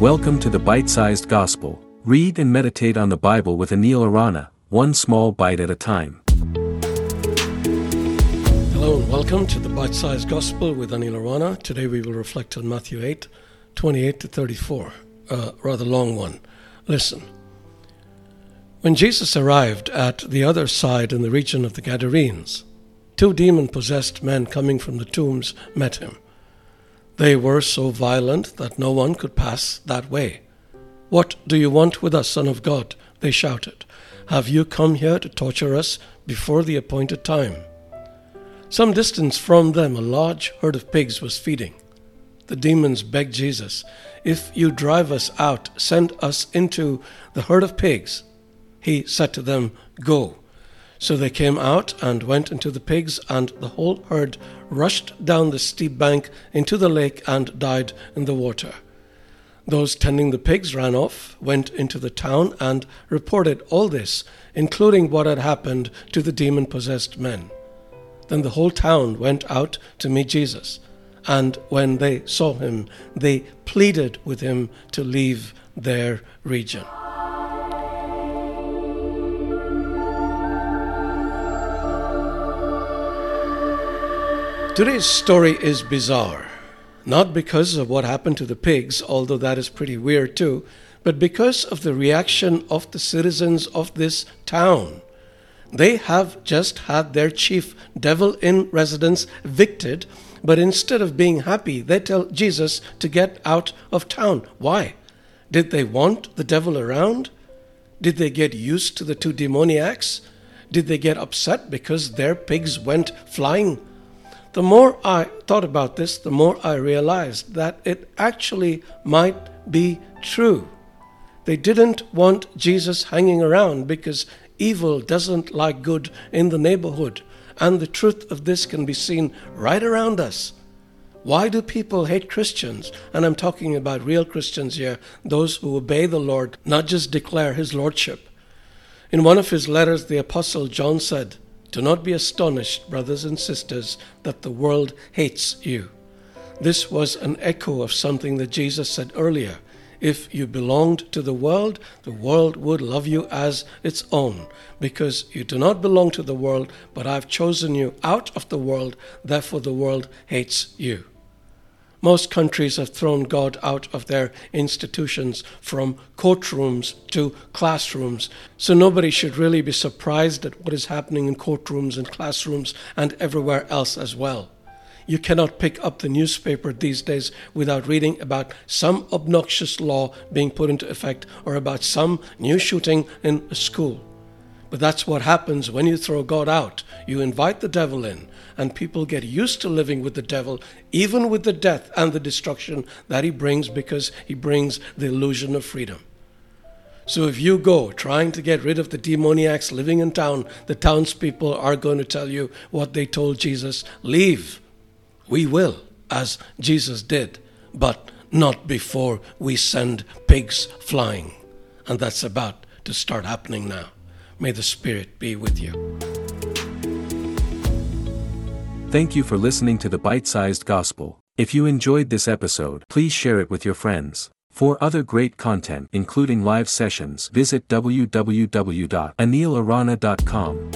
Welcome to the Bite Sized Gospel. Read and meditate on the Bible with Anil Arana, one small bite at a time. Hello and welcome to the Bite Sized Gospel with Anil Arana. Today we will reflect on Matthew 8, 28 to 34, a rather long one. Listen. When Jesus arrived at the other side in the region of the Gadarenes, two demon possessed men coming from the tombs met him. They were so violent that no one could pass that way. What do you want with us, Son of God? They shouted. Have you come here to torture us before the appointed time? Some distance from them, a large herd of pigs was feeding. The demons begged Jesus, If you drive us out, send us into the herd of pigs. He said to them, Go. So they came out and went into the pigs, and the whole herd rushed down the steep bank into the lake and died in the water. Those tending the pigs ran off, went into the town, and reported all this, including what had happened to the demon possessed men. Then the whole town went out to meet Jesus, and when they saw him, they pleaded with him to leave their region. Today's story is bizarre, not because of what happened to the pigs, although that is pretty weird too, but because of the reaction of the citizens of this town. They have just had their chief devil in residence evicted, but instead of being happy, they tell Jesus to get out of town. Why? Did they want the devil around? Did they get used to the two demoniacs? Did they get upset because their pigs went flying? The more I thought about this, the more I realized that it actually might be true. They didn't want Jesus hanging around because evil doesn't like good in the neighborhood, and the truth of this can be seen right around us. Why do people hate Christians? And I'm talking about real Christians here, those who obey the Lord, not just declare His Lordship. In one of his letters, the Apostle John said, do not be astonished, brothers and sisters, that the world hates you. This was an echo of something that Jesus said earlier. If you belonged to the world, the world would love you as its own, because you do not belong to the world, but I've chosen you out of the world, therefore the world hates you. Most countries have thrown God out of their institutions from courtrooms to classrooms. So nobody should really be surprised at what is happening in courtrooms and classrooms and everywhere else as well. You cannot pick up the newspaper these days without reading about some obnoxious law being put into effect or about some new shooting in a school. But that's what happens when you throw God out. You invite the devil in, and people get used to living with the devil, even with the death and the destruction that he brings because he brings the illusion of freedom. So if you go trying to get rid of the demoniacs living in town, the townspeople are going to tell you what they told Jesus leave. We will, as Jesus did, but not before we send pigs flying. And that's about to start happening now. May the Spirit be with you. Thank you for listening to the Bite Sized Gospel. If you enjoyed this episode, please share it with your friends. For other great content, including live sessions, visit www.anilarana.com.